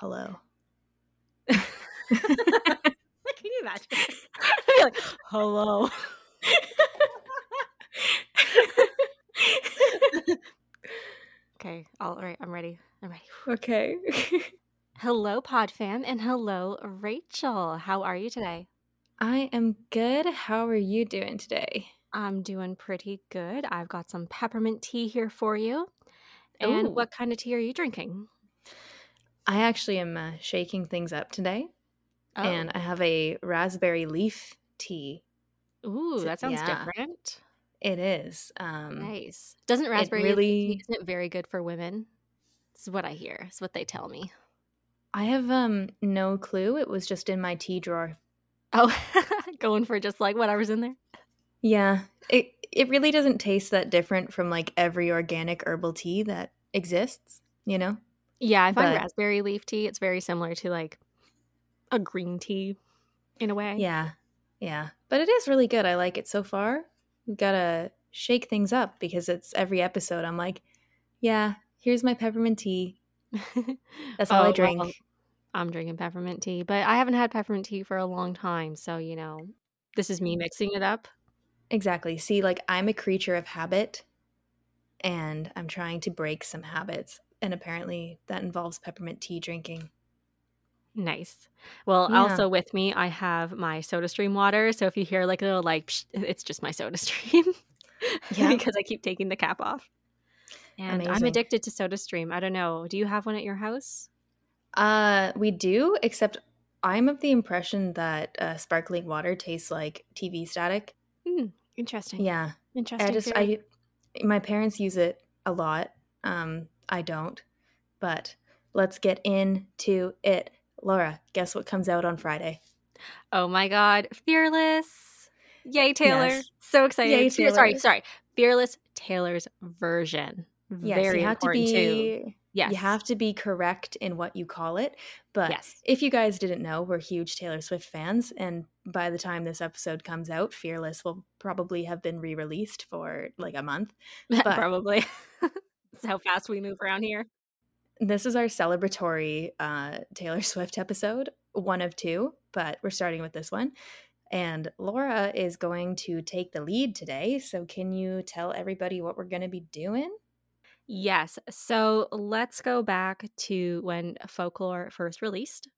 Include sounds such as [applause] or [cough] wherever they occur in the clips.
Hello. [laughs] Can you imagine? like, hello. okay, all right, I'm ready. I'm ready. Okay. hello, Pod fam, and hello, Rachel. How are you today? I am good. How are you doing today? I'm doing pretty good. I've got some peppermint tea here for you. And Ooh. what kind of tea are you drinking? I actually am uh, shaking things up today, Oh, and I have a raspberry leaf tea. ooh, that sounds yeah. different. It is. Um, Nice. Doesn't raspberry really- tea, isn't it very good for women? This is what I hear. It's what they tell me. I have um no clue. It was just in my tea drawer. Oh, [laughs] going for just like whatever's in there. Yeah, it it really doesn't taste that different from like every organic herbal tea that exists. You know. Yeah, I find But- raspberry leaf tea. It's very similar to like a green tea in a way. Yeah, yeah, but it is really good. I like it so far. We've got to shake things up because it's every episode. I'm like, yeah, here's my peppermint tea. [laughs] That's all Oh, I well, drink. I'm drinking peppermint tea, but I haven't had peppermint tea for a long time. So, you know, this is me mixing it up. Exactly. See, like I'm a creature of habit, and I'm trying to break some habits, and apparently that involves peppermint tea drinking. Nice. Well, Yeah. also with me, I have my SodaStream water. So if you hear like a little like, psh, it's just my SodaStream. [laughs] Yeah. because I keep taking the cap off. And I'm addicted to SodaStream. I don't know. Do you have one at your house? Uh, we do, except I'm of the impression that uh, sparkling water tastes like TV static. Interesting. Yeah, Interesting. I just theory. I my parents use it a lot. Um, I don't. But let's get into it. Laura, guess what comes out on Friday? Oh my god, Fearless. Yay, Taylor. Yes. So excited. Yay, Fe- Sorry, sorry. Fearless Taylor's version. Yes, Very you have to important too. be Yes. you have to be correct in what you call it. But Yes. if you guys didn't know, we're huge Taylor Swift fans, and by the time this episode comes out, Fearless will probably have been re-released for like a month. [laughs] But- Probably. [laughs] That's how fast we move around here. This is our celebratory uh, Taylor [laughs] Swift episode, one of two, but we're starting with this one. And Laura is going to take the lead today. So, can you tell everybody what we're going to be doing? Yes. So let's go back to when Folklore first released.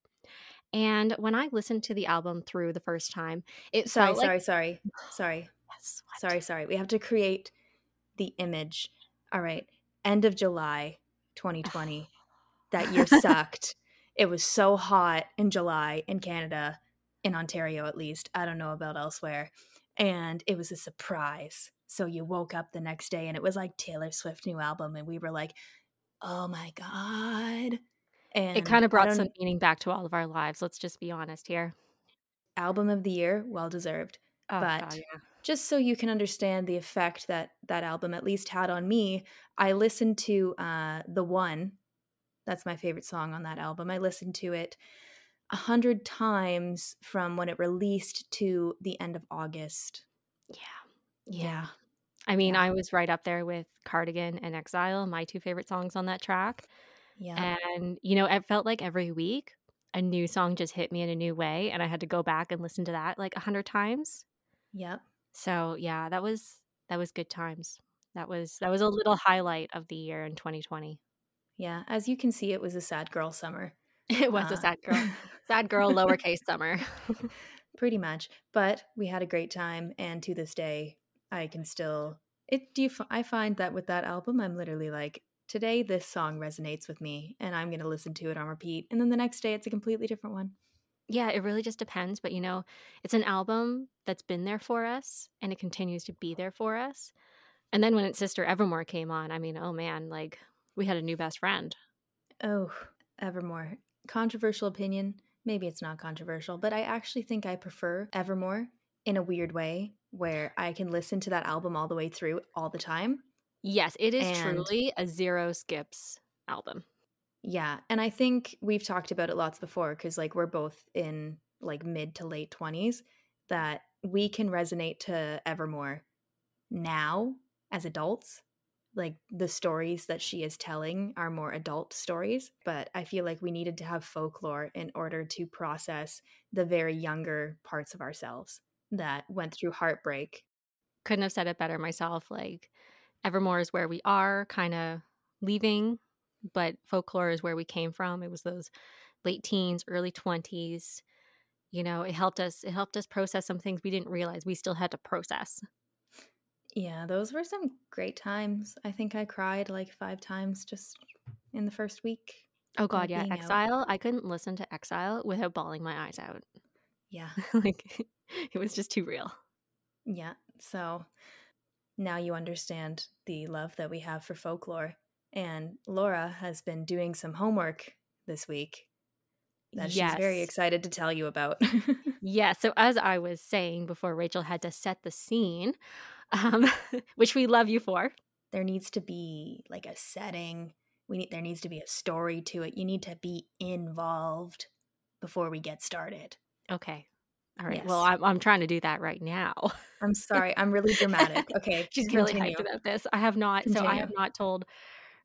And when I listened to the album through the first time, it so Sorry, felt like sorry, sorry, sorry, Yes, sorry, sorry. We have to create the image. All right. End of July 2020. [sighs] that year sucked. It was so hot in July in Canada, in Ontario at least. I don't know about elsewhere. And it was a surprise. So you woke up the next day and it was like Taylor Swift new album and we were like, "Oh my god." And It kind of brought some meaning back to all of our lives. Let's just be honest here. album of the year, well deserved. Oh, But- God, yeah. Just so you can understand the effect that that album at least had on me, I listened to uh, the one. That's my favorite song on that album. I listened to it a hundred times from when it released to the end of August. Yeah. Yeah. I mean, Yeah. I was right up there with Cardigan and Exile, my two favorite songs on that track. Yeah, And, you know, it felt like every week a new song just hit me in a new way. And I had to go back and listen to that like a hundred times. yep. So yeah, that was that was good times. That was that was a little highlight of the year in 2020. Yeah, as you can see, it was a sad girl summer. [laughs] It was a Uh, sad girl, [laughs] sad girl, lowercase summer. [laughs] pretty much. But we had a great time, and to this day, I can still. It. Do you? I find that with that album, I'm literally like, today this song resonates with me, and I'm gonna listen to it on repeat, and then the next day it's a completely different one. Yeah, it really just depends. But you know, it's an album that's been there for us, and it continues to be there for us. And then when its sister Evermore came on, I mean, oh man, like we had a new best friend. Oh, Evermore. Controversial opinion. Maybe it's not controversial, but I actually think I prefer Evermore in a weird way, where I can listen to that album all the way through all the time. Yes, it is And- truly a zero skips album. Yeah, and I think we've talked about it lots before because like we're both in like mid to late 20s that we can resonate to Evermore now as adults like the stories that she is telling are more adult stories, but I feel like we needed to have folklore in order to process the very younger parts of ourselves that went through heartbreak. Couldn't have said it better myself. Like, Evermore is where we are, kind of leaving, but folklore is where we came from. It was those late teens, early 20s. You know, it helped us it helped us process some things we didn't realize we still had to process. Yeah, those were some great times. I think I cried like 5 times just in the first week. Oh god, yeah, Exile. Out. I couldn't listen to Exile without bawling my eyes out. Yeah. [laughs] like it was just too real. Yeah. So now you understand the love that we have for folklore. And Laura has been doing some homework this week that yes. she's very excited to tell you about. [laughs] yeah. So, as I was saying before, Rachel had to set the scene, um, [laughs] which we love you for. There needs to be like a setting. We need there needs to be a story to it. You need to be involved before we get started. Okay. All right. Yes. Well, I'm, I'm trying to do that right now. I'm sorry. I'm really dramatic. [laughs] Okay. She's continue. really hyped about this. I have not, continue. so I have not told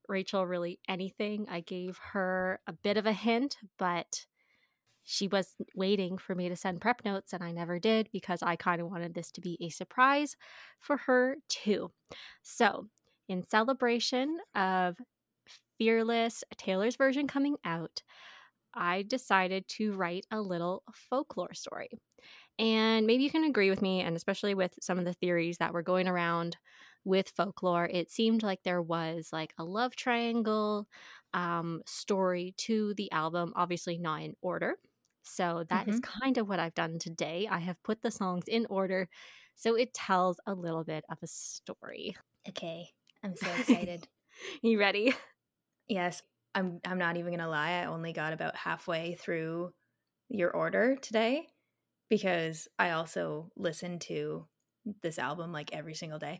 Rachel really anything. I gave her a bit of a hint, but she was waiting for me to send prep notes, and I never did because I kind of wanted this to be a surprise for her too. So, in celebration of Fearless Taylor's version coming out, I decided to write a little folklore story. And maybe you can agree with me, and especially with some of the theories that were going around with folklore, it seemed like there was like a love triangle um, story to the album, obviously not in order. So that mm-hmm. is kind of what I've done today. I have put the songs in order so it tells a little bit of a story. Okay, I'm so [laughs] excited. you ready? Yes. I'm I'm not even going to lie. I only got about halfway through your order today because I also listen to this album like every single day.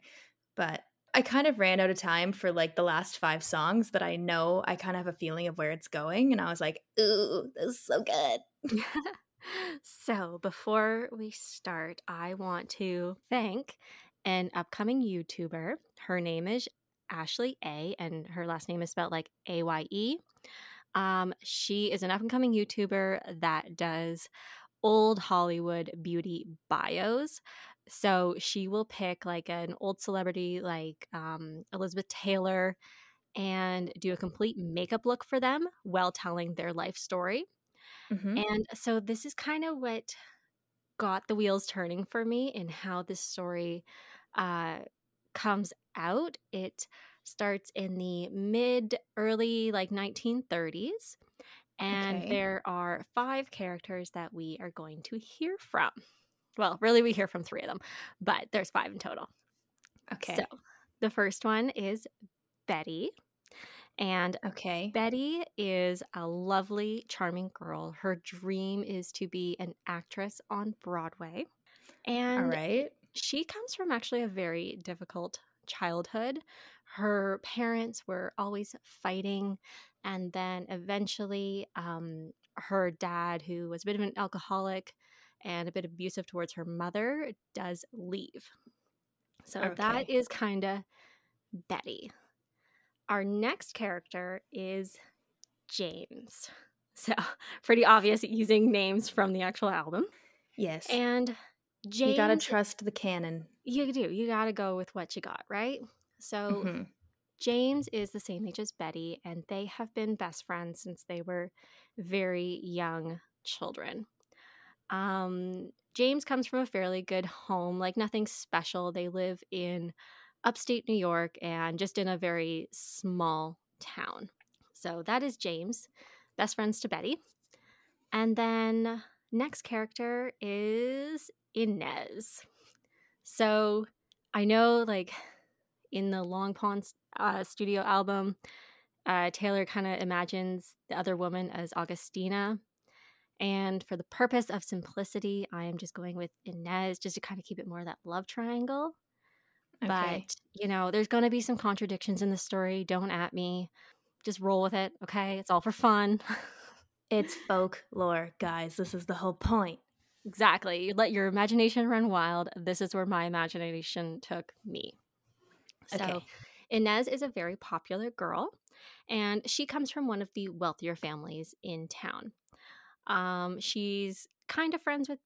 But I kind of ran out of time for like the last five songs, but I know I kind of have a feeling of where it's going. And I was like, ooh, this is so good. [laughs] so before we start, I want to thank an upcoming YouTuber. Her name is Ashley A, and her last name is spelled like A Y E. Um, she is an up and coming YouTuber that does old Hollywood beauty bios. So she will pick like an old celebrity like um, Elizabeth Taylor and do a complete makeup look for them while telling their life story. Mm-hmm. And so this is kind of what got the wheels turning for me in how this story uh, comes out. It starts in the mid early like 1930s and okay. there are five characters that we are going to hear from. Well, really, we hear from three of them, but there's five in total. Okay. So the first one is Betty. And okay. Betty is a lovely, charming girl. Her dream is to be an actress on Broadway. And All right. she comes from actually a very difficult childhood. Her parents were always fighting. And then eventually, um, her dad, who was a bit of an alcoholic and a bit abusive towards her mother, does leave. So okay. that is kind of Betty. Our next character is James. [laughs] So, pretty obvious using names from the actual album. Yes. And James. You gotta trust the canon. You do. You gotta go with what you got, right? So, mm-hmm. James is the same age as Betty, and they have been best friends since they were very young children. Um, James comes from a fairly good home, like nothing special. They live in upstate New York and just in a very small town. So that is James, best friends to Betty. And then next character is Inez. So I know, like, in the Long Pond uh, studio album, uh, Taylor kind of imagines the other woman as Augustina. And for the purpose of simplicity, I am just going with Inez just to kind of keep it more of that love triangle. Okay. But, you know, there's going to be some contradictions in the story. Don't at me. Just roll with it, okay? It's all for fun. [laughs] it's folklore, guys. This is the whole point. Exactly. You let your imagination run wild. This is where my imagination took me. So, okay. Inez is a very popular girl, and she comes from one of the wealthier families in town. Um, she's kind of friends with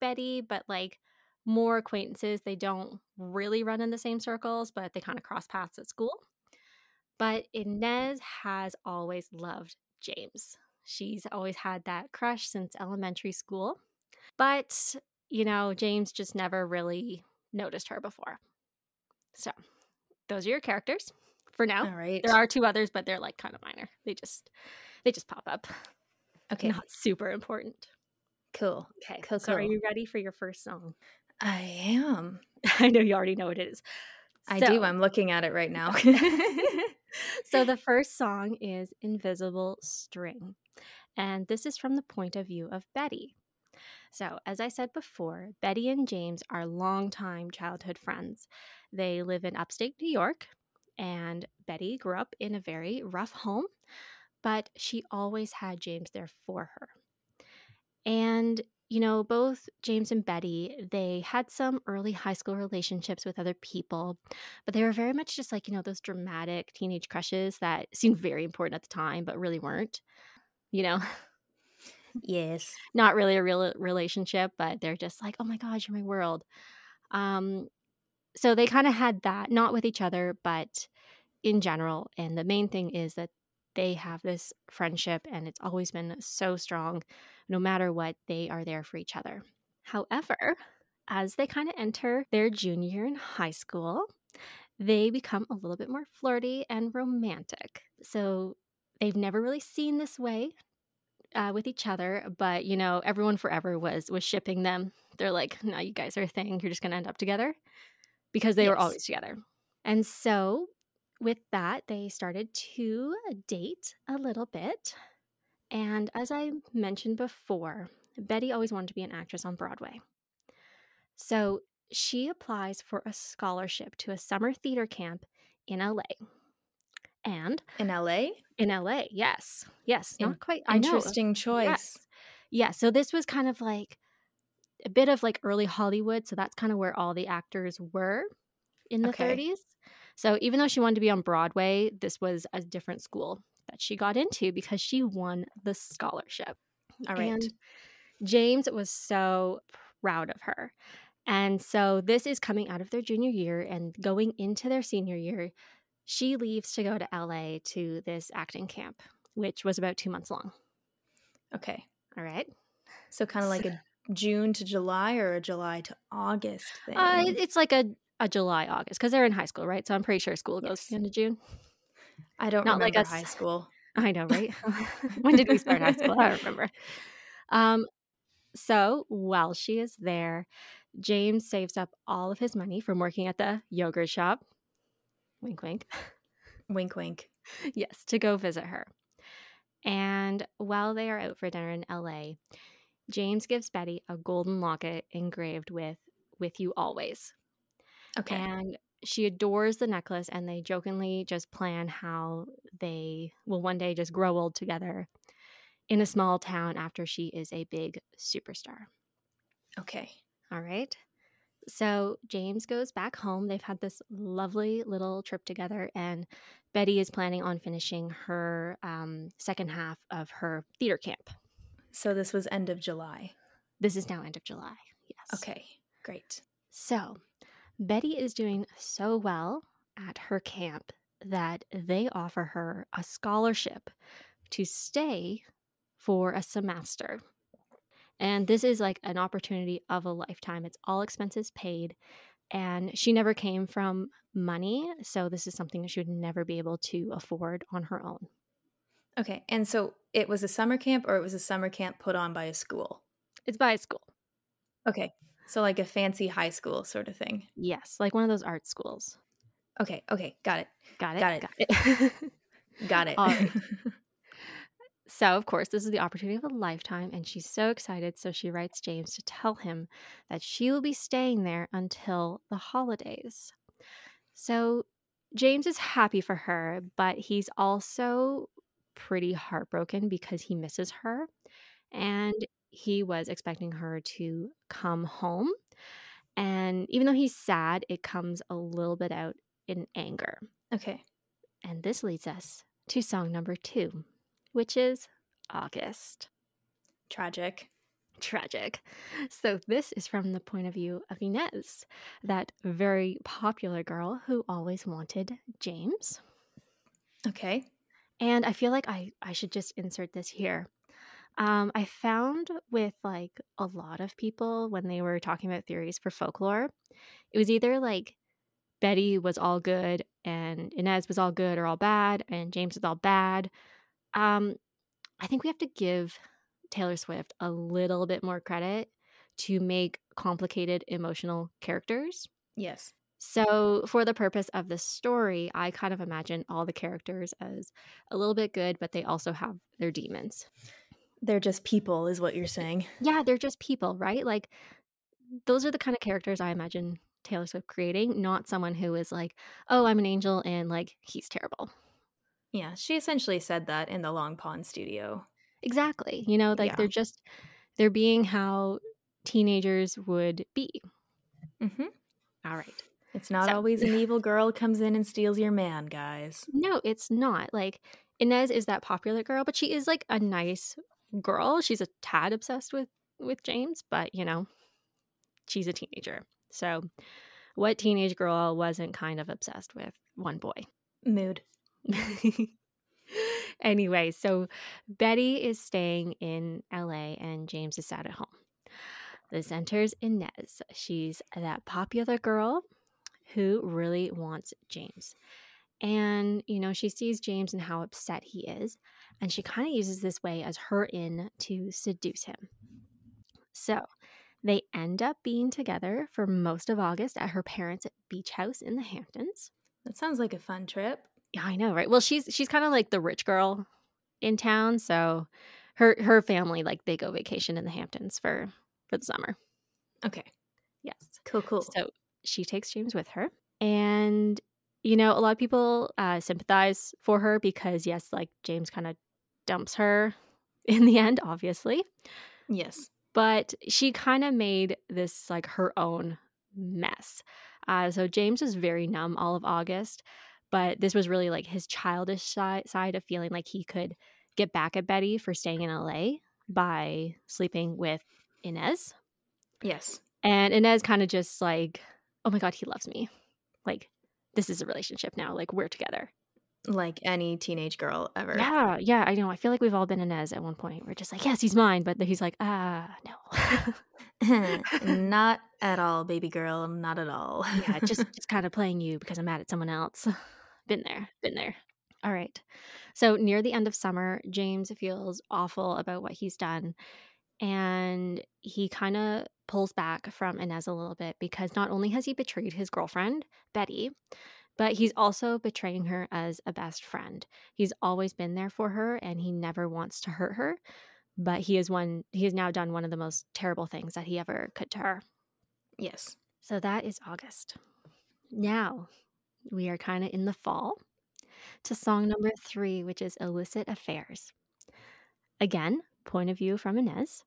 Betty, but like more acquaintances. They don't really run in the same circles, but they kind of cross paths at school. But Inez has always loved James. She's always had that crush since elementary school. But, you know, James just never really noticed her before. So, those are your characters for now. All right. There are two others, but they're like kind of minor. They just they just pop up. Okay. Not super important. Cool. Okay. Cool, So, are you ready for your first song? I am. [laughs] I know you already know what it is. I So- do. I'm looking at it right now. [laughs] [laughs] so the first song is Invisible String. And this is from the point of view of Betty. So, as I said before, Betty and James are longtime childhood friends. They live in upstate New York, and Betty grew up in a very rough home, but she always had James there for her. And you know, both James and Betty, they had some early high school relationships with other people, but they were very much just like, you know, those dramatic teenage crushes that seemed very important at the time, but really weren't. You know, [laughs] yes. not really a real relationship, but they're just like, oh my God, you're my world. Um, so they kind of had that, not with each other, but in general. And the main thing is that they have this friendship and it's always been so strong. No matter what, they are there for each other. However, as they kind of enter their junior year in high school, they become a little bit more flirty and romantic. So they've never really seen this way uh, with each other, but you know, everyone forever was was shipping them. They're like, "No, you guys are a thing. You're just gonna end up together," because they were always together. And so, with that, they started to date a little bit. And as I mentioned before, Betty always wanted to be an actress on Broadway. So she applies for a scholarship to a summer theater camp in LA. And In LA? in LA, yes, yes, In- not quite. Know. Uh, interesting choice. Yes. Yeah. So this was kind of like a bit of like early Hollywood. So that's kind of where all the actors were in the Okay. 30s. So even though she wanted to be on Broadway, this was a different school that she got into because she won the scholarship. All right. And James was so proud of her. And so this is coming out of their junior year and going into their senior year. She leaves to go to LA to this acting camp, which was about two months long. okay. All right. So kind of like a June to July or a July to August thing. Uh, it's like a, a July, August, because they're in high school, right? So I'm pretty sure school goes Yes. to the end of June. I don't not like remember us. high school. [laughs] I know, right? [laughs] when did we start high school? I don't remember. Um, so while she is there, James saves up all of his money from working at the yogurt shop. Wink, wink. Wink, wink. [laughs] yes, to go visit her. And while they are out for dinner in LA, James gives Betty a golden locket engraved with "With you always." Okay. And she adores the necklace, and they jokingly just plan how they will one day just grow old together in a small town after she is a big superstar. okay. All right. So James goes back home. They've had this lovely little trip together, and Betty is planning on finishing her um, second half of her theater camp. So this was end of July. This is now end of July. Yes. Okay. Great. So, Betty is doing so well at her camp that they offer her a scholarship to stay for a semester. And this is like an opportunity of a lifetime. It's all expenses paid. And she never came from money. So, this is something that she would never be able to afford on her own. Okay. And so it was a summer camp or it was a summer camp put on by a school? It's by a school. Okay. So like a fancy high school sort of thing. Yes, like one of those art schools. Okay. Okay. Got it. Got it? Got it. Got it. [laughs] Got it. Right. [laughs] So, of course, this is the opportunity of a lifetime, and she's so excited. So, she writes James to tell him that she will be staying there until the holidays. So, James is happy for her, but he's also pretty heartbroken because he misses her and he was expecting her to come home. And even though he's sad, it comes a little bit out in anger. Okay. And this leads us to song number two, which is August. Tragic. Tragic. So, this is from the point of view of Inez, that very popular girl who always wanted James. Okay. And I feel like I, I should just insert this here. Um, I found with like a lot of people when they were talking about theories for folklore, it was either like Betty was all good and Inez was all good or all bad and James was all bad. Um, I think we have to give Taylor Swift a little bit more credit to make complicated emotional characters. Yes. So, for the purpose of the story, I kind of imagine all the characters as a little bit good, but they also have their demons. They're just people, is what you're saying. Yeah, they're just people, right? Like, those are the kind of characters I imagine Taylor Swift creating, not someone who is like, oh, I'm an angel and like he's terrible. Yeah, she essentially said that in the Long Pond studio. Exactly. You know, like Yeah. they're just, they're being how teenagers would be. Mm-hmm. All right. It's not So- always an evil girl comes in and steals your man, guys. No, it's not. Like Inez is that popular girl, but she is like a nice girl. She's a tad obsessed with with James, but you know, she's a teenager. So, what teenage girl wasn't kind of obsessed with one boy? Mood. [laughs] anyway, so Betty is staying in LA and James is sat at home. This enters Inez. She's that popular girl who really wants James. And, you know, she sees James and how upset he is. And she kind of uses this way as her in to seduce him. So they end up being together for most of August at her parents' beach house in the Hamptons. That sounds like a fun trip. Yeah, I know, right? Well, she's she's kind of like the rich girl in town, so her her family like they go vacation in the Hamptons for for the summer. Okay. Yes. Cool, cool. So she takes James with her, and you know a lot of people uh, sympathize for her because yes, like James kind of dumps her [laughs] in the end, obviously, yes. but she kind of made this like her own mess. Uh, so James was very numb all of August, but this was really like his childish side, side of feeling like he could get back at Betty for staying in LA by sleeping with Inez. Yes. And Inez kind of just like, oh my God, he loves me. Like, this is a relationship now. Like, we're together. Like any teenage girl ever. Yeah, yeah, I know. I feel like we've all been Inez at one point. We're just like, yes, he's mine. But he's like, ah, no. [laughs] not at all, baby girl. Not at all. yeah, just [laughs] just kind of playing you because I'm mad at someone else. [sighs] been there, been there. All right. So near the end of summer, James feels awful about what he's done. And he kind of pulls back from Inez a little bit because not only has he betrayed his girlfriend, Betty, but he's also betraying her as a best friend. He's always been there for her and he never wants to hurt her. But he is one he has now done one of the most terrible things that he ever could to her. yes. So that is August. Now we are kind of in the fall to song number three, which is Illicit Affairs. Again, point of view from Inez.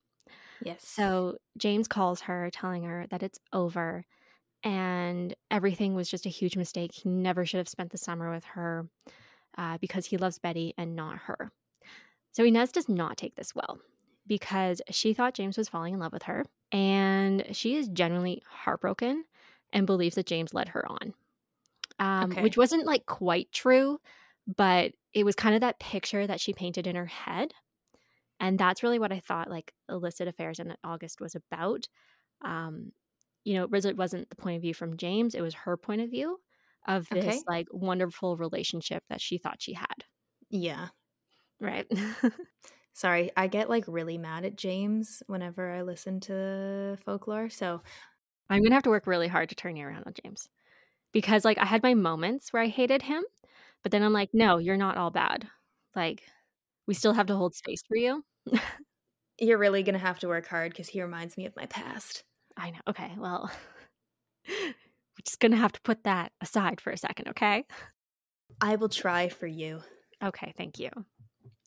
Yes. So James calls her, telling her that it's over and everything was just a huge mistake. He never should have spent the summer with her uh, because he loves Betty and not her. So Inez does not take this well because she thought James was falling in love with her and she is genuinely heartbroken and believes that James led her on. Um, Okay. Which wasn't like quite true, but it was kind of that picture that she painted in her head. And that's really what I thought like illicit affairs in August was about. Um, you know, it wasn't the point of view from James, it was her point of view of this Okay. like wonderful relationship that she thought she had. yeah. Right. Sorry, I get like really mad at James whenever I listen to folklore. So I'm gonna have to work really hard to turn you around on James. Because like I had my moments where I hated him, but then I'm like, no, you're not all bad. Like, we still have to hold space for you. [laughs] you're really gonna have to work hard because he reminds me of my past. I know. Okay, well, [laughs] we're just gonna have to put that aside for a second, okay? I will try for you. Okay, thank you.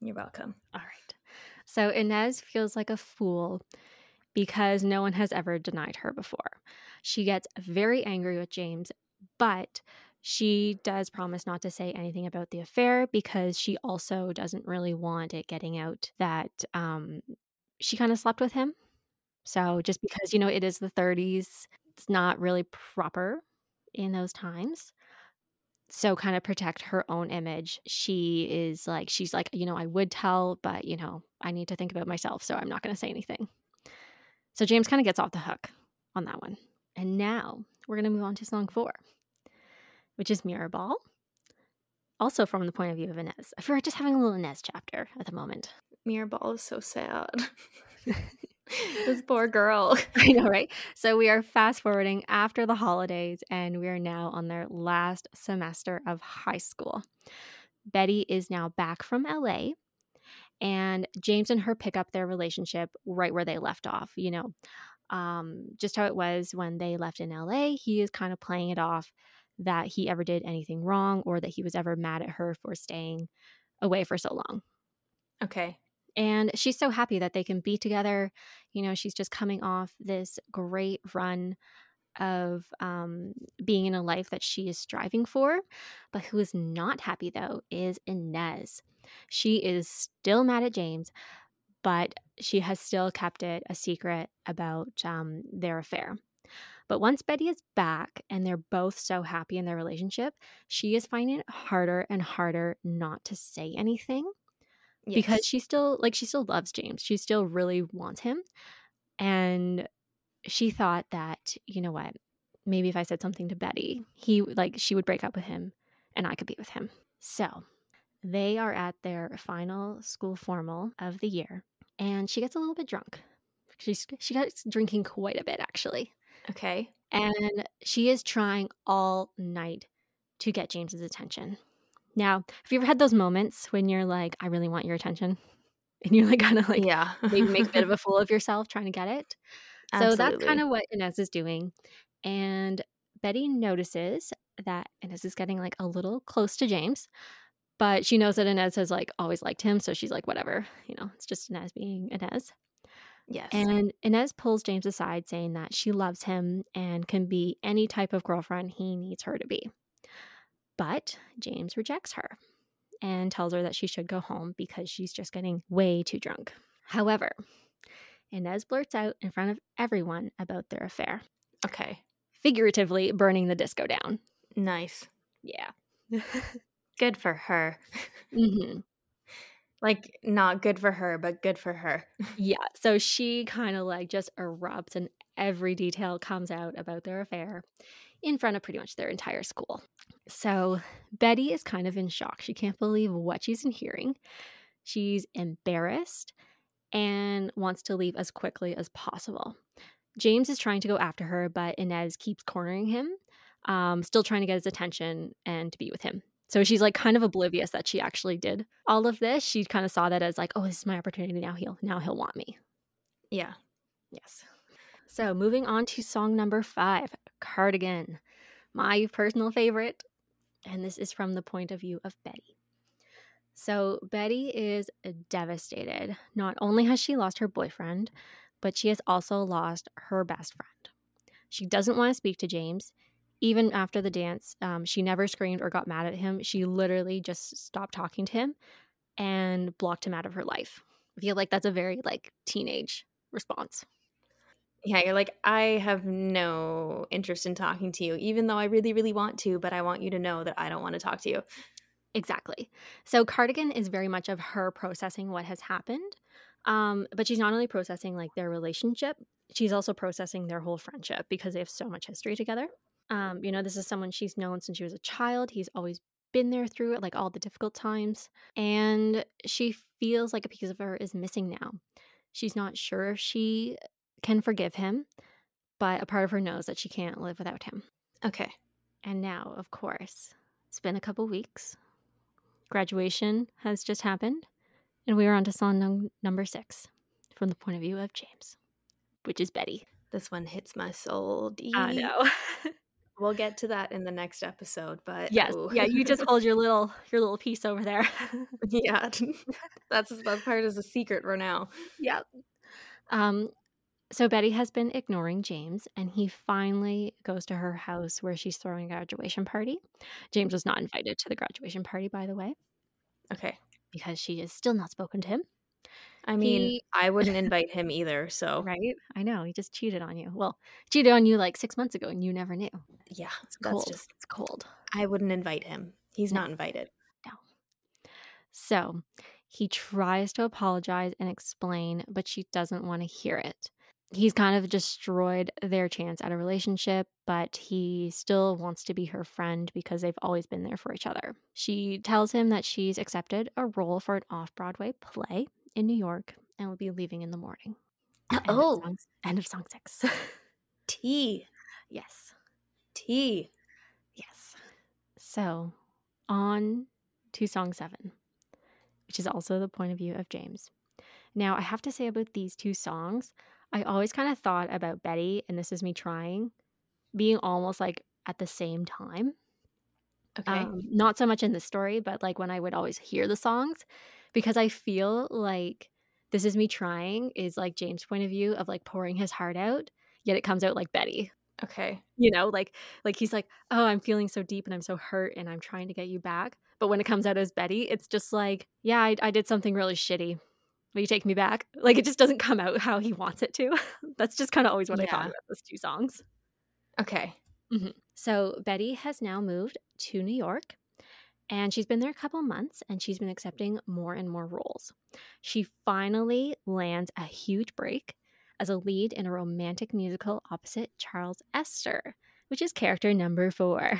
You're welcome. All right. So Inez feels like a fool because no one has ever denied her before. She gets very angry with James, but She does promise not to say anything about the affair because she also doesn't really want it getting out that um, she kind of slept with him. So just because, you know, it is the 30s, it's not really proper in those times. So kind of protect her own image. She is like, she's like, you know, I would tell, but, you know, I need to think about myself. So I'm not going to say anything. So James kind of gets off the hook on that one. And now we're going to move on to song four which is Mirror Ball. Also from the point of view of Inez. I feel like just having a little Inez chapter at the moment. Mirror Ball is so sad. [laughs] this poor girl. [laughs] I know, right? So we are fast forwarding after the holidays and we are now on their last semester of high school. Betty is now back from LA and James and her pick up their relationship right where they left off. You know, um, just how it was when they left in LA. He is kind of playing it off that he ever did anything wrong or that he was ever mad at her for staying away for so long. Okay. And she's so happy that they can be together. You know, she's just coming off this great run of um, being in a life that she is striving for. But who is not happy, though, is Inez. She is still mad at James, but she has still kept it a secret about um, their affair. But once Betty is back and they're both so happy in their relationship, she is finding it harder and harder not to say anything yes. because she still like she still loves James. She still really wants him. And she thought that, you know what, maybe if I said something to Betty, he like she would break up with him and I could be with him. So, they are at their final school formal of the year and she gets a little bit drunk. She's she gets drinking quite a bit actually. Okay. And she is trying all night to get James's attention. Now, have you ever had those moments when you're like, I really want your attention? [laughs] And you're like kind of like yeah. maybe make a bit of a [laughs] fool of yourself trying to get it. Absolutely. So that's kind of what Inez is doing. And Betty notices that Inez is getting like a little close to James, but she knows that Inez has like always liked him. So she's like, whatever, you know, it's just Inez being Inez. Yes. And Inez pulls James aside, saying that she loves him and can be any type of girlfriend he needs her to be. But James rejects her and tells her that she should go home because she's just getting way too drunk. However, Inez blurts out in front of everyone about their affair. Okay. Figuratively burning the disco down. Nice. Yeah. [laughs] Good for her. [laughs] mm-hmm. Like not good for her, but good for her. [laughs] yeah. So she kind of like just erupts and every detail comes out about their affair in front of pretty much their entire school. So Betty is kind of in shock. She can't believe what she's in hearing. She's embarrassed and wants to leave as quickly as possible. James is trying to go after her, but Inez keeps cornering him, um, still trying to get his attention and to be with him. So she's like kind of oblivious that she actually did all of this. She kind of saw that as like, oh, this is my opportunity. Now he'll now he'll want me. Yeah. Yes. So moving on to song number five, Cardigan, my personal favorite. And this is from the point of view of Betty. So Betty is devastated. Not only has she lost her boyfriend, but she has also lost her best friend. She doesn't want to speak to James even after the dance, um, she never screamed or got mad at him. She literally just stopped talking to him and blocked him out of her life. I feel like that's a very like teenage response. Yeah, you're like, I have no interest in talking to you, even though I really, really want to, but I want you to know that I don't want to talk to you. Exactly. So Cardigan is very much of her processing what has happened. Um, but she's not only processing like their relationship, she's also processing their whole friendship because they have so much history together. Um, you know, this is someone she's known since she was a child. He's always been there through it, like all the difficult times. And she feels like a piece of her is missing now. She's not sure if she can forgive him, but a part of her knows that she can't live without him. Okay. And now, of course, it's been a couple weeks. Graduation has just happened, and we are on to song num- number six from the point of view of James, which is Betty. This one hits my soul deep. I know. [laughs] We'll get to that in the next episode, but yes, ooh. yeah, you just [laughs] hold your little your little piece over there. [laughs] yeah, [laughs] that's that part is a secret for now. Yeah. Um. So Betty has been ignoring James, and he finally goes to her house where she's throwing a graduation party. James was not invited to the graduation party, by the way, Okay. because she has still not spoken to him. I mean, He- I wouldn't invite him either. So Right? I know. He just cheated on you. Well, cheated on you like six months ago, and you never knew. Yeah, It's that's cold. just. It's cold. I wouldn't invite him. He's No. not invited. No. So he tries to apologize and explain, but she doesn't want to hear it. He's kind of destroyed their chance at a relationship, but he still wants to be her friend because they've always been there for each other. She tells him that she's accepted a role for an off Broadway play in New York and will be leaving in the morning. End of Oh, song- end of song six. [laughs] T. yes. Tea. Yes. So, on to song seven, which is also the point of view of James. Now, I have to say about these two songs, I always kind of thought about Betty, and this is me trying, being almost like at the same time. Okay. Um, not so much in the story, but like when I would always hear the songs, because I feel like this is me trying is like James' point of view of like pouring his heart out, yet it comes out like Betty okay. you know like like he's like oh i'm feeling so deep and i'm so hurt and i'm trying to get you back. But when it comes out as betty it's just like yeah i, I did something really shitty. Will you take me back? Like it just doesn't come out how he wants it to. [laughs] That's just kind of always what i thought about those two songs. Okay. Mm-hmm. so betty has now moved to new york and she's been there a couple months and she's been accepting more and more roles. She finally lands a huge break as a lead in a romantic musical opposite charles esther which is character number four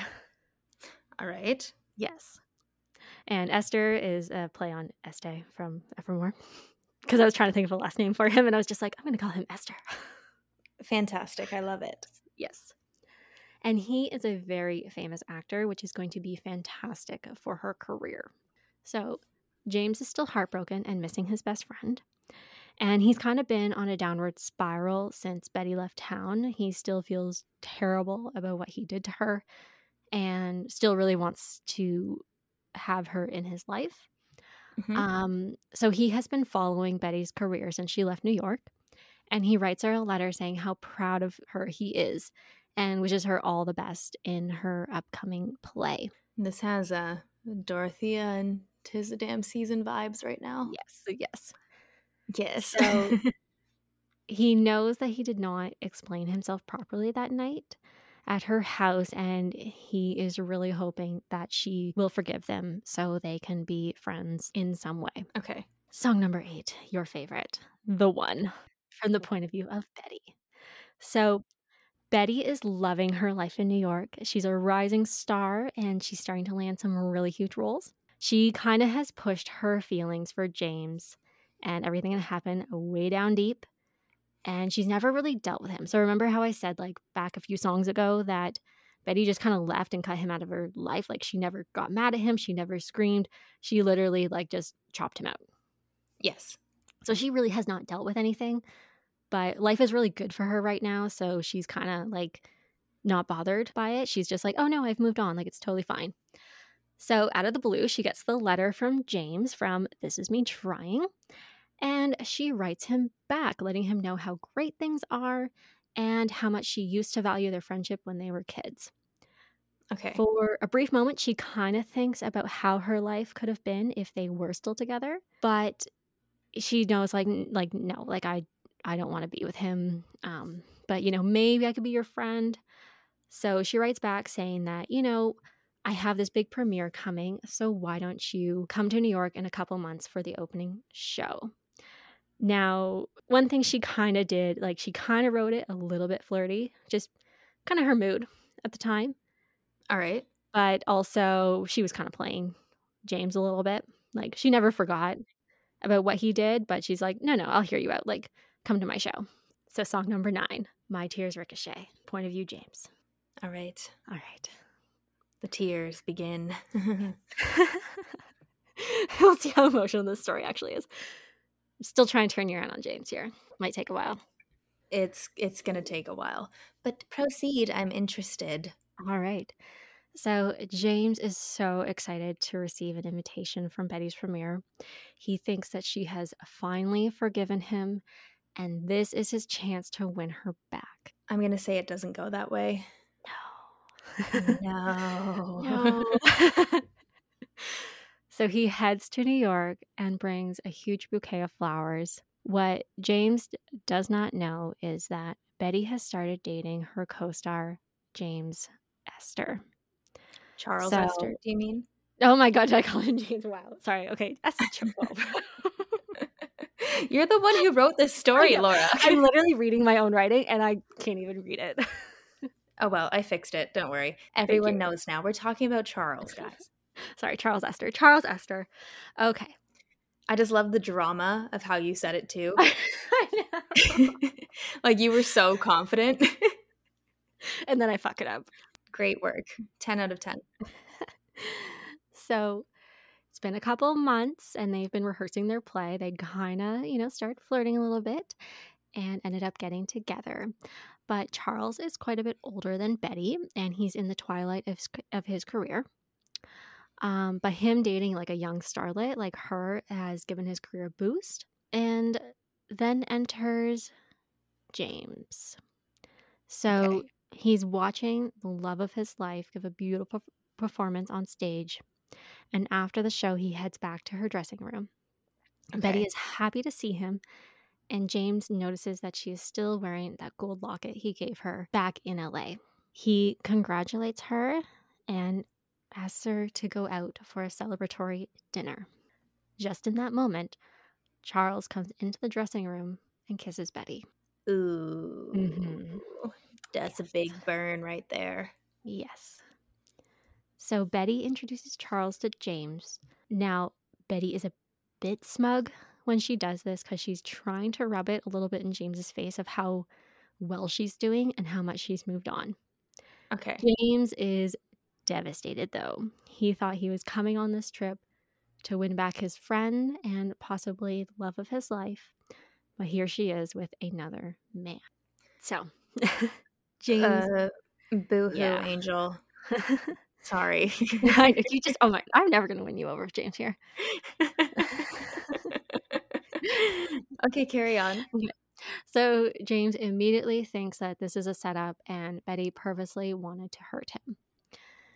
All right. Yes. And Esther is a play on Este from Evermore. Because I was trying to think of a last name for him and I was just like, I'm going to call him Esther. Fantastic. I love it. yes. And he is a very famous actor, which is going to be fantastic for her career. So James is still heartbroken and missing his best friend. And he's kind of been on a downward spiral since Betty left town. He still feels terrible about what he did to her and still really wants to have her in his life. Mhm. Um, so he has been following Betty's career since she left New York, and he writes her a letter saying how proud of her he is and wishes her all the best in her upcoming play. This has uh, Dorothea and Tis a Damn Season vibes right now. Yes, yes. Yes. So [laughs] he knows that he did not explain himself properly that night at her house, and he is really hoping that she will forgive them so they can be friends in some way. okay. Song number eight, your favorite, The One, from the point of view of Betty. So, Betty is loving her life in New York. She's a rising star and she's starting to land some really huge roles. She kind of has pushed her feelings for James and everything that happened way down deep. And she's never really dealt with him. So, remember how I said, like, back a few songs ago, that Betty just kind of left and cut him out of her life? Like, she never got mad at him. She never screamed. She literally, like, just chopped him out. Yes. So she really has not dealt with anything, but life is really good for her right now. So she's kind of like not bothered by it. She's just like, oh no, I've moved on. Like it's totally fine. So out of the blue, she gets the letter from James from This Is Me Trying. And she writes him back, letting him know how great things are and how much she used to value their friendship when they were kids. Okay. For a brief moment, she kind of thinks about how her life could have been if they were still together, but she knows like like no, like I I don't want to be with him. Um, but you know, maybe I could be your friend. So she writes back saying that, you know, I have this big premiere coming, so why don't you come to New York in a couple months for the opening show? Now, one thing she kind of did, like she kind of wrote it a little bit flirty, just kind of her mood at the time All right. but also she was kind of playing James a little bit. Like she never forgot about what he did, but she's like, no, no, I'll hear you out. Like, come to my show. So, song number nine, My Tears Ricochet, point of view, James. All right. All right. The tears begin. [laughs] [laughs] we'll see how emotional this story actually is. Still trying to turn you around on James here. Might take a while. it's it's gonna take a while, but proceed. I'm interested. All right. So James is so excited to receive an invitation from Betty's premiere. He thinks that she has finally forgiven him And this is his chance to win her back. I'm going to say it doesn't go that way. No. No. [laughs] no. [laughs] [laughs] so he heads to New York and brings a huge bouquet of flowers. What James does not know is that Betty has started dating her co star, James Esther. Charles So- Esther, do you mean? Oh my God, did I call him [laughs] James? Wow. Sorry. Okay. Esther. [laughs] [laughs] You're the one who wrote this story. Laura. I'm literally reading my own writing and I can't even read it. oh, well, I fixed it. Don't worry. Everyone knows now. We're talking about Charles, guys. [laughs] Sorry, Charles Esther. Charles Esther. Okay. I just love the drama of how you said it too. [laughs] I know. [laughs] like you were so confident. and then I fuck it up. Great work. 10 out of 10. So it's been a couple months and they've been rehearsing their play. They kind of, you know, started flirting a little bit and ended up getting together. But Charles is quite a bit older than Betty and he's in the twilight of, of his career. Um, but him dating like a young starlet like her has given his career a boost. And then enters James. So Okay. he's watching the love of his life give a beautiful performance on stage. And after the show, he heads back to her dressing room. Betty is happy to see him, and James notices that she is still wearing that gold locket he gave her back in LA. He congratulates her and asks her to go out for a celebratory dinner. Just in that moment, Charles comes into the dressing room and kisses Betty. Ooh. Mhm. That's a big burn right there. Yes. So Betty introduces Charles to James. Now, Betty is a bit smug when she does this because she's trying to rub it a little bit in James's face of how well she's doing and how much she's moved on. Okay. James is devastated though. He thought he was coming on this trip to win back his friend and possibly the love of his life. But here she is with another man. So, [laughs] James. Uh, boo hoo, Yeah. Angel. [laughs] Sorry. [laughs] You just oh my I'm never gonna win you over, James here. okay, carry on. So James immediately thinks that this is a setup and Betty purposely wanted to hurt him.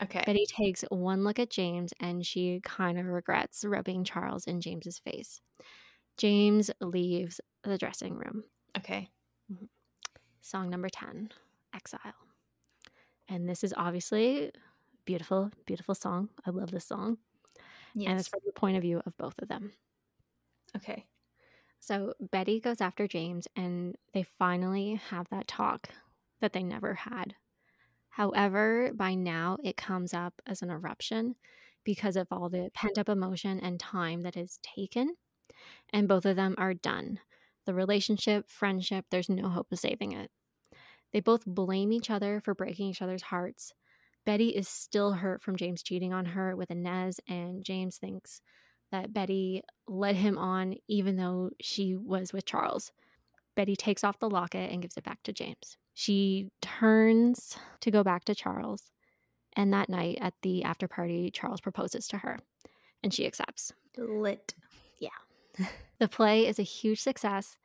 Okay. Betty takes one look at James and she kind of regrets rubbing Charles in James's face. James leaves the dressing room. Okay. Mm-hmm. Song number 10, Exile. And this is obviously beautiful, beautiful song. I love this song. Yes. And it's from the point of view of both of them. Okay. So Betty goes after James and they finally have that talk that they never had. However, by now it comes up as an eruption because of all the pent up emotion and time that is taken. And both of them are done. The relationship, friendship, there's no hope of saving it. They both blame each other for breaking each other's hearts. Betty is still hurt from James cheating on her with Inez, and James thinks that Betty led him on even though she was with Charles. Betty takes off the locket and gives it back to James. She turns to go back to Charles, and that night at the after party, Charles proposes to her, and she accepts. Lit. Yeah. [laughs] the play is a huge success,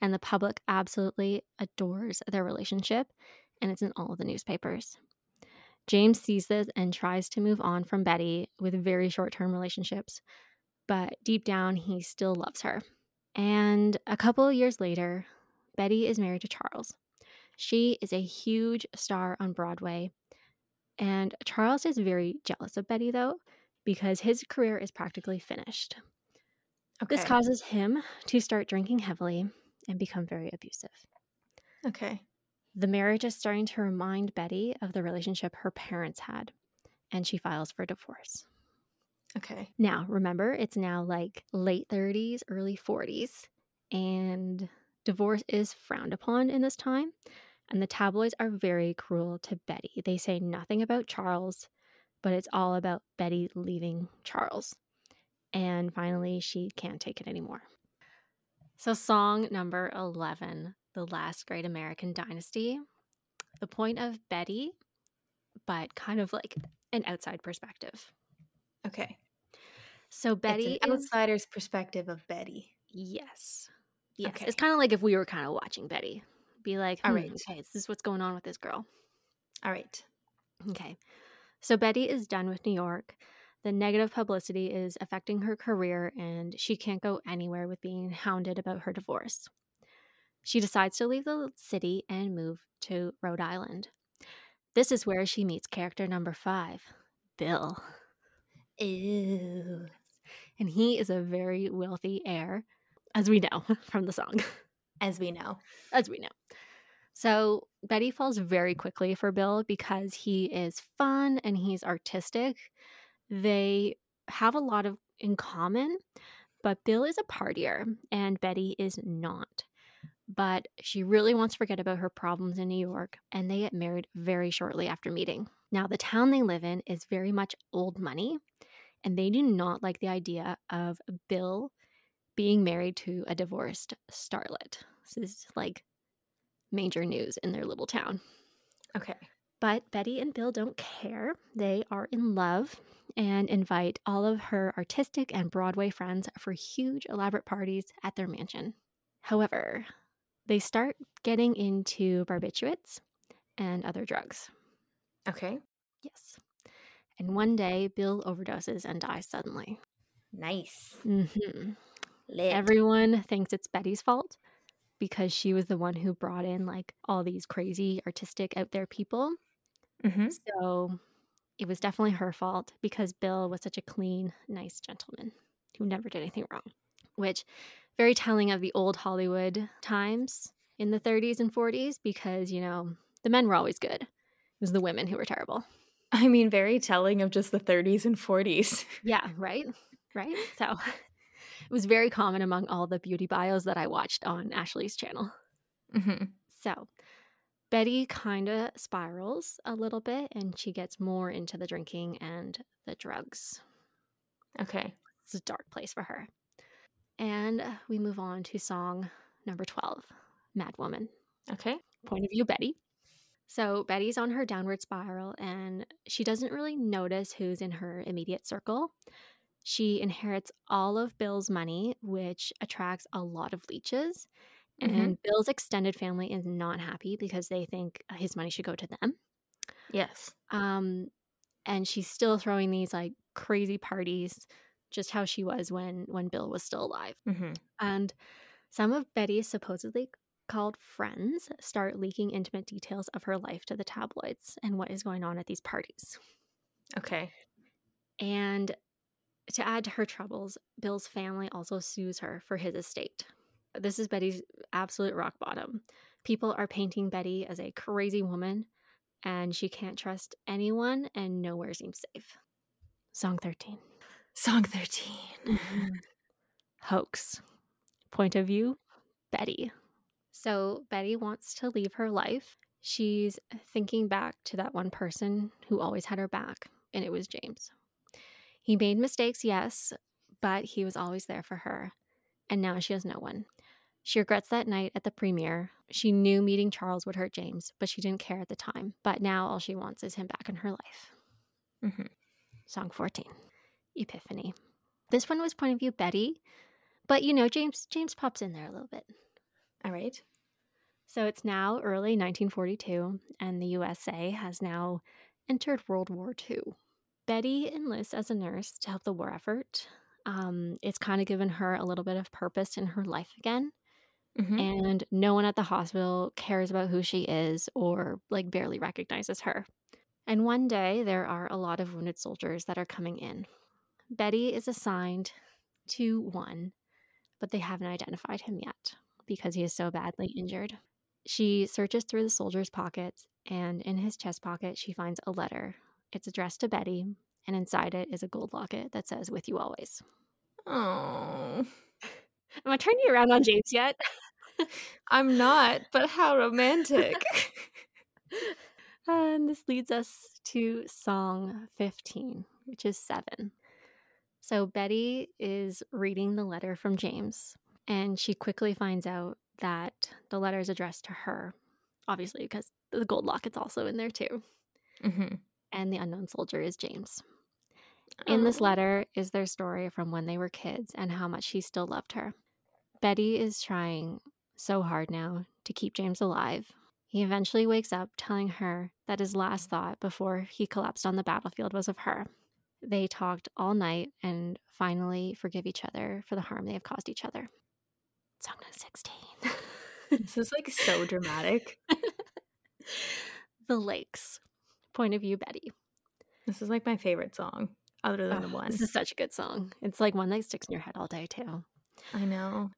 and the public absolutely adores their relationship, and it's in all of the newspapers. James sees this and tries to move on from Betty with very short term relationships, but deep down, he still loves her. And a couple of years later, Betty is married to Charles. She is a huge star on Broadway, and Charles is very jealous of Betty, though, because his career is practically finished. Okay. This causes him to start drinking heavily and become very abusive. okay. The marriage is starting to remind Betty of the relationship her parents had, and she files for divorce. Okay. Now, remember, it's now like late 30s, early 40s, and divorce is frowned upon in this time. And the tabloids are very cruel to Betty. They say nothing about Charles, but it's all about Betty leaving Charles. And finally, she can't take it anymore. So, song number 11, The Last Great American Dynasty. The point of Betty, but kind of like an outside perspective. Okay. So, Betty it's an is outsider's perspective of Betty. Yes. Yes, Okay. it's kind of like if we were kind of watching Betty, be like, All "Hmm, right. okay, this is what's going on with this girl. All right. Okay. So Betty is done with New York. The negative publicity is affecting her career, and she can't go anywhere with being hounded about her divorce. She decides to leave the city and move to Rhode Island. This is where she meets character number five, Bill. Ew. And he is a very wealthy heir, as we know [laughs] from the song. As we know. as we know. So Betty falls very quickly for Bill because he is fun and he's artistic. They have a lot of in common, but Bill is a partier and Betty is not. But she really wants to forget about her problems in New York, and they get married very shortly after meeting. Now, the town they live in is very much old money, and they do not like the idea of Bill being married to a divorced starlet. This is like major news in their little town. Okay. But Betty and Bill don't care. They are in love and invite all of her artistic and Broadway friends for huge, elaborate parties at their mansion. However, they start getting into barbiturates and other drugs. Okay. Yes. And one day, Bill overdoses and dies suddenly. Nice. hmm Everyone thinks it's Betty's fault because she was the one who brought in like all these crazy artistic out there people. mm-hmm. So it was definitely her fault because Bill was such a clean, nice gentleman who never did anything wrong. Which very telling of the old Hollywood times in the 30s and 40s because, you know, the men were always good. It was the women who were terrible. I mean, very telling of just the 30s and 40s. [laughs] Yeah, right? Right? So it was very common among all the beauty bios that I watched on Ashley's channel. Mm-hmm. So Betty kind of spirals a little bit and she gets more into the drinking and the drugs. Okay. It's a dark place for her. And we move on to song number 12, Mad Woman. Okay. Point of view Betty. So Betty's on her downward spiral and she doesn't really notice who's in her immediate circle. She inherits all of Bill's money, which attracts a lot of leeches. Mhm. And Bill's extended family is not happy because they think his money should go to them. Yes. Um, and she's still throwing these like crazy parties, just how she was when when Bill was still alive. Mm-hmm. And some of Betty's supposedly called friends start leaking intimate details of her life to the tabloids and what is going on at these parties. Okay. And to add to her troubles, Bill's family also sues her for his estate. This is Betty's absolute rock bottom. People are painting Betty as a crazy woman, and she can't trust anyone, and nowhere seems safe. Song 13 Song 13. [laughs] Hoax. Point of view Betty. So, Betty wants to leave her life. She's thinking back to that one person who always had her back, and it was James. He made mistakes, yes, but he was always there for her. And now she has no one. She regrets that night at the premiere. She knew meeting Charles would hurt James, but she didn't care at the time. But now all she wants is him back in her life. Mhm. Song 14 Epiphany. This one was point of view Betty, but you know, James James pops in there a little bit. All right. So it's now early 1942, and the USA has now entered World War II. Betty enlists as a nurse to help the war effort. Um, it's kind of given her a little bit of purpose in her life again. Mhm. And no one at the hospital cares about who she is or like barely recognizes her. And one day there are a lot of wounded soldiers that are coming in. Betty is assigned to one, but they haven't identified him yet because he is so badly injured. She searches through the soldier's pockets, and in his chest pocket, she finds a letter. It's addressed to Betty, and inside it is a gold locket that says, With you always. Oh, [laughs] Am I turning you around on James yet? [laughs] I'm not, but how romantic. [laughs] and this leads us to song 15, which is seven. So Betty is reading the letter from James, and she quickly finds out that the letter is addressed to her, obviously, because the gold locket's also in there too. mm-hmm. And the unknown soldier is James. In this Oh. letter is their story from when they were kids and how much he still loved her. Betty is trying so hard now to keep James alive. He eventually wakes up telling her that his last thought before he collapsed on the battlefield was of her. They talked all night and finally forgive each other for the harm they have caused each other. Song number 16. This is like so dramatic. [laughs] the Lakes. Point of view, Betty. This is like my favorite song, other than the one. This is such a good song. It's like one that sticks in your head all day, too. I know.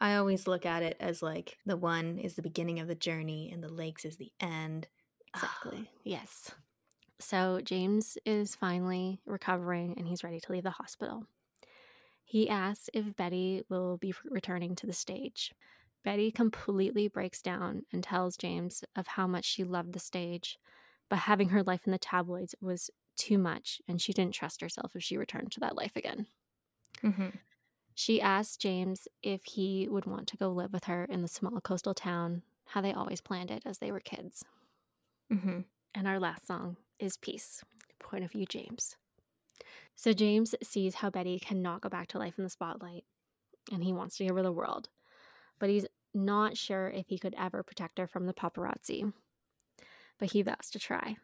I always look at it as like the one is the beginning of the journey and the lakes is the end. Exactly. [sighs] yes. So James is finally recovering and he's ready to leave the hospital. He asks if Betty will be returning to the stage. Betty completely breaks down and tells James of how much she loved the stage, but having her life in the tabloids was too much and she didn't trust herself if she returned to that life again. hmm She asks James if he would want to go live with her in the small coastal town, how they always planned it as they were kids. hmm And our last song is Peace, Point of View James. So James sees how Betty cannot go back to life in the spotlight and he wants to give her the world, but he's not sure if he could ever protect her from the paparazzi. But he vows to try.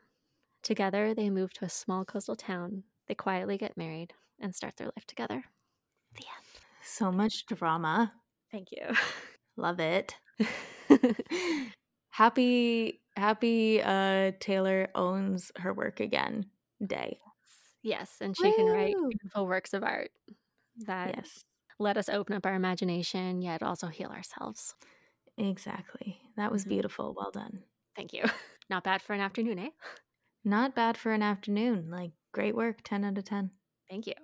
Together, they move to a small coastal town. They quietly get married and start their life together. The end. So much drama. Thank you. Love it. [laughs] Happy, happy uh Taylor owns her work again day. Yes, and she can write beautiful works of art that Yes. let us open up our imagination, yet also heal ourselves. Exactly. That was Mhm. beautiful. Well done. Thank you. [laughs] Not bad for an afternoon, eh? Not bad for an afternoon. Like great work. 10 out of 10. Thank you.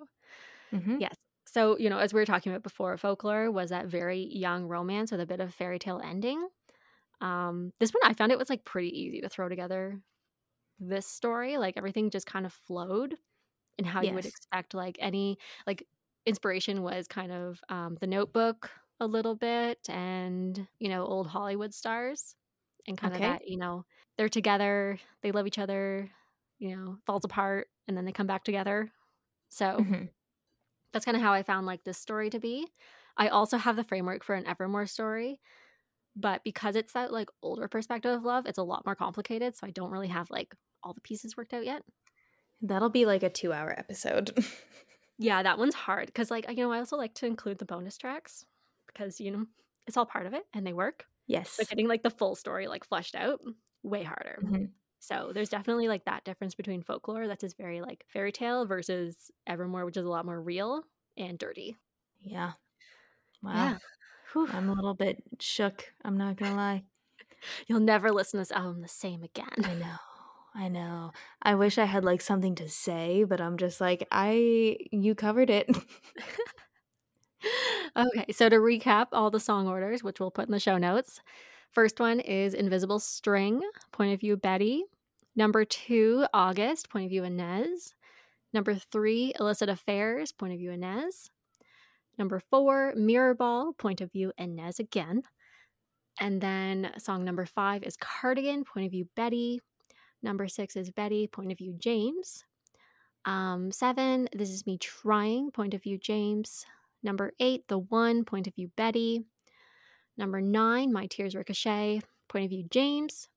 hmm Yes. So, you know, as we were talking about before, folklore was that very young romance with a bit of fairy tale ending. Um, this one I found it was like pretty easy to throw together this story. Like everything just kind of flowed and how you would expect like any like inspiration was kind of um the notebook a little bit and you know old hollywood stars and kind Okay. of that you know they're together they love each other you know falls apart and then they come back together so Mhm. that's kind of how I found like this story to be. I also have the framework for an Evermore story, but because it's that like older perspective of love, it's a lot more complicated. So I don't really have like all the pieces worked out yet. That'll be like a two hour episode. [laughs] Yeah, that one's hard because like you know I also like to include the bonus tracks because you know it's all part of it and they work. yes. But getting like the full story like fleshed out way harder. Mhm. So there's definitely like that difference between folklore that's just very like fairy tale versus Evermore, which is a lot more real and dirty. Yeah. Wow. Yeah. Whew. I'm a little bit shook. I'm not going to lie. [laughs] You'll never listen to this album the same again. I know. [laughs] I know. I wish I had like something to say, but I'm just like, I, you covered it. [laughs] okay, so to recap all the song orders, which we'll put in the show notes. First one is Invisible String, point of view Betty. Number two, August, point of view Inez. Number three, Illicit Affairs, point of view Inez. Number four, Mirror Ball, point of view Inez again. And then song number five is Cardigan, point of view Betty. Number six is Betty, point of view James. Um, seven, This Is Me Trying, point of view James. Number eight, The One, point of view Betty. Number nine, My Tears Ricochet, point of view James.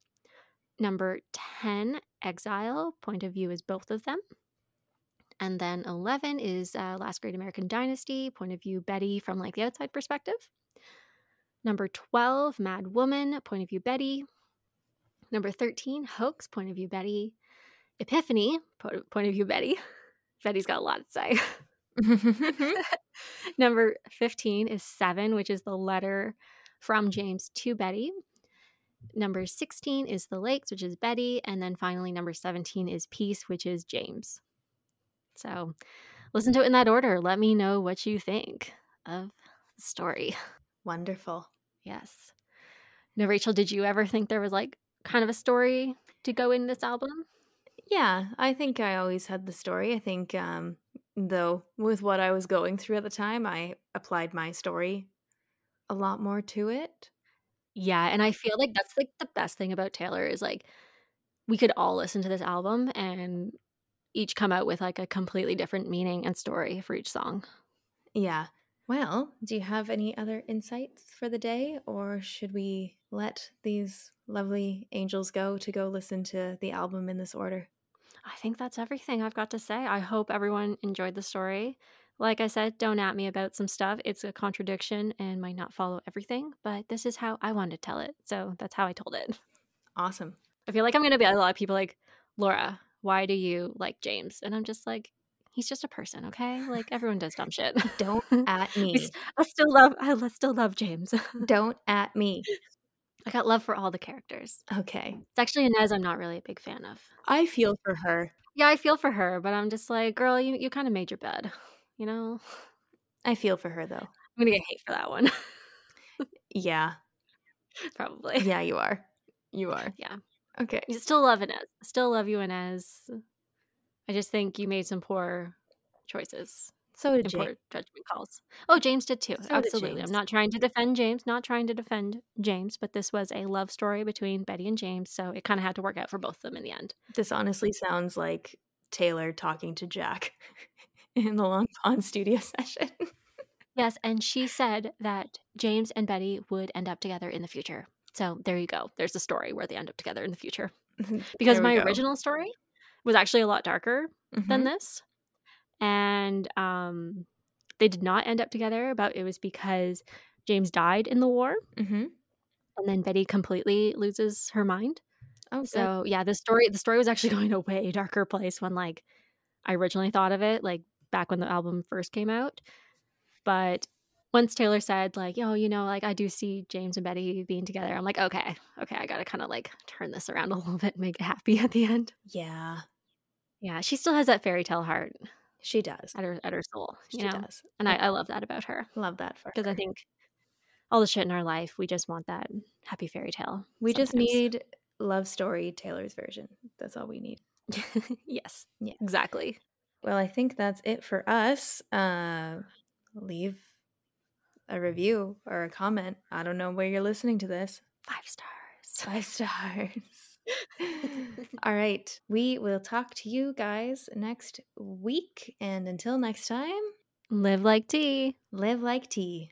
Number 10, Exile, point of view is both of them. And then 11 is uh, Last Great American Dynasty, point of view Betty from like the outside perspective. Number 12, Mad Woman, point of view Betty. Number 13, Hoax, point of view Betty. Epiphany, point of view Betty. [laughs] Betty's got a lot to say. [laughs] [laughs] Number 15 is Seven, which is the letter from James to Betty. Number 16 is The Lakes, which is Betty. And then finally, number 17 is Peace, which is James. So listen to it in that order. Let me know what you think of the story. Wonderful. Yes. Now, Rachel, did you ever think there was like kind of a story to go in this album? Yeah, I think I always had the story. I think, um, though, with what I was going through at the time, I applied my story a lot more to it. Yeah, and I feel like that's like the best thing about Taylor is like we could all listen to this album and each come out with like a completely different meaning and story for each song. Yeah. Well, do you have any other insights for the day, or should we let these lovely angels go to go listen to the album in this order? I think that's everything I've got to say. I hope everyone enjoyed the story. Like I said, don't at me about some stuff. It's a contradiction and might not follow everything, but this is how I wanted to tell it. So that's how I told it. Awesome. I feel like I'm going to be a lot of people like, Laura, why do you like James? And I'm just like, he's just a person, okay? Like everyone does dumb shit. [laughs] Don't [laughs] at me. I still love I still love James. Don't [laughs] at me. I got love for all the characters. Okay. It's actually Inez I'm not really a big fan of. I feel for her. Yeah, I feel for her, but I'm just like, girl, you, you kind of made your bed, you know? I feel for her though. I'm gonna get hate for that one. yeah. Probably. Yeah, you are. You are. Yeah. Okay. You still love Inez. Still love you, Inez. I just think you made some poor choices. So did James. poor judgment calls. Oh, James did too. So Absolutely. James. I'm not trying to defend James, not trying to defend James, but this was a love story between Betty and James, so it kind of had to work out for both of them in the end. This honestly sounds like Taylor talking to Jack [laughs] in the Long Pond studio [laughs] session. Yes, and she said that James and Betty would end up together in the future. So there you go. There's a story where they end up together in the future. [laughs] Because my go. original story was actually a lot darker than Mhm. this. And um they did not end up together, but it was because James died in the war Mhm. and then Betty completely loses her mind. Oh, good. So yeah, the story the story was actually [laughs] going a way darker place when like I originally thought of it, like back when the album first came out. But once Taylor said like, "Oh, you know, like I do see James and Betty being together," I'm like, "Okay, okay, I gotta kind of like turn this around a [laughs] little bit, and make it happy at the end." yeah, Yeah, she still has that fairy tale heart she does. at her at her soul, She know, does. and I, I love that about her Love that for because I think all the shit in our life, we just want that happy fairy tale. we just need love story Taylor's version. That's all we need. [laughs] yes, Yeah. exactly. Well, I think that's it for us. Uh, leave a review or a comment. I don't know where you're listening to this. Five stars. Five stars. [laughs] All right. We will talk to you guys next week. And until next time, Live like tea. live like tea.